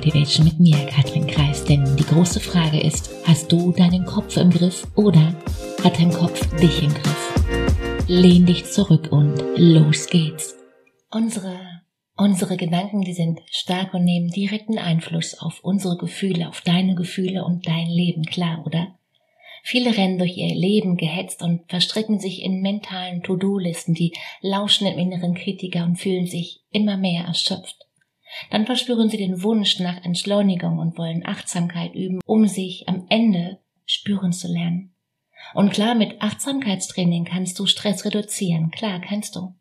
Motivation mit mir, Katrin Kreis. Denn die große Frage ist, hast du deinen Kopf im Griff oder hat dein Kopf dich im Griff? Lehn dich zurück und los geht's. Unsere, unsere Gedanken, die sind stark und nehmen direkten Einfluss auf unsere Gefühle, auf deine Gefühle und dein Leben, klar, oder? Viele rennen durch ihr Leben gehetzt und verstricken sich in mentalen To-Do-Listen, die lauschen im inneren Kritiker und fühlen sich immer mehr erschöpft. Dann verspüren sie den Wunsch nach Entschleunigung und wollen Achtsamkeit üben, um sich am Ende spüren zu lernen. Und klar, mit Achtsamkeitstraining kannst du Stress reduzieren. Klar, kannst du.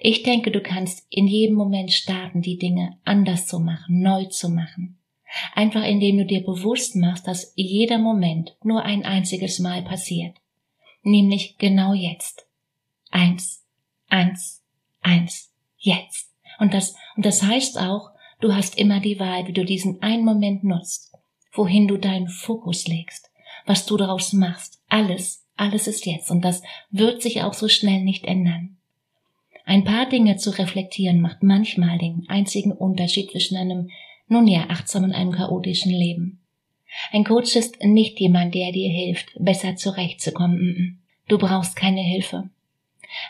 Ich denke, du kannst in jedem Moment starten, die Dinge anders zu machen, neu zu machen. Einfach indem du dir bewusst machst, dass jeder Moment nur ein einziges Mal passiert. Nämlich genau jetzt. Eins, eins, eins, jetzt. Und das, und das heißt auch, du hast immer die Wahl, wie du diesen einen Moment nutzt, wohin du deinen Fokus legst, was du daraus machst. Alles, alles ist jetzt. Und das wird sich auch so schnell nicht ändern. Ein paar Dinge zu reflektieren macht manchmal den einzigen Unterschied zwischen einem nun ja, achtsam in einem chaotischen Leben. Ein Coach ist nicht jemand, der dir hilft, besser zurechtzukommen. Du brauchst keine Hilfe.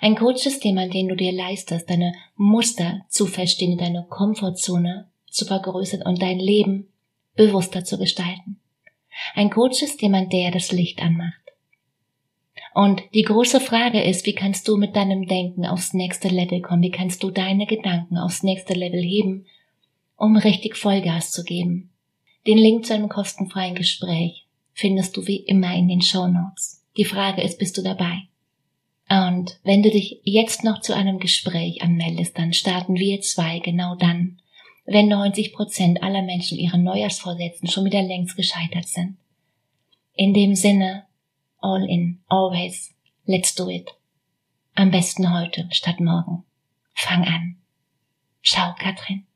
Ein Coach ist jemand, den du dir leistest, deine Muster zu verstehen, deine Komfortzone zu vergrößern und dein Leben bewusster zu gestalten. Ein Coach ist jemand, der das Licht anmacht. Und die große Frage ist, wie kannst du mit deinem Denken aufs nächste Level kommen? Wie kannst du deine Gedanken aufs nächste Level heben, um richtig Vollgas zu geben. Den Link zu einem kostenfreien Gespräch findest du wie immer in den Show Notes. Die Frage ist, bist du dabei? Und wenn du dich jetzt noch zu einem Gespräch anmeldest, dann starten wir zwei genau dann, wenn 90 Prozent aller Menschen ihren Neujahrsvorsätzen schon wieder längst gescheitert sind. In dem Sinne, all in, always, let's do it. Am besten heute statt morgen. Fang an. Ciao, Katrin.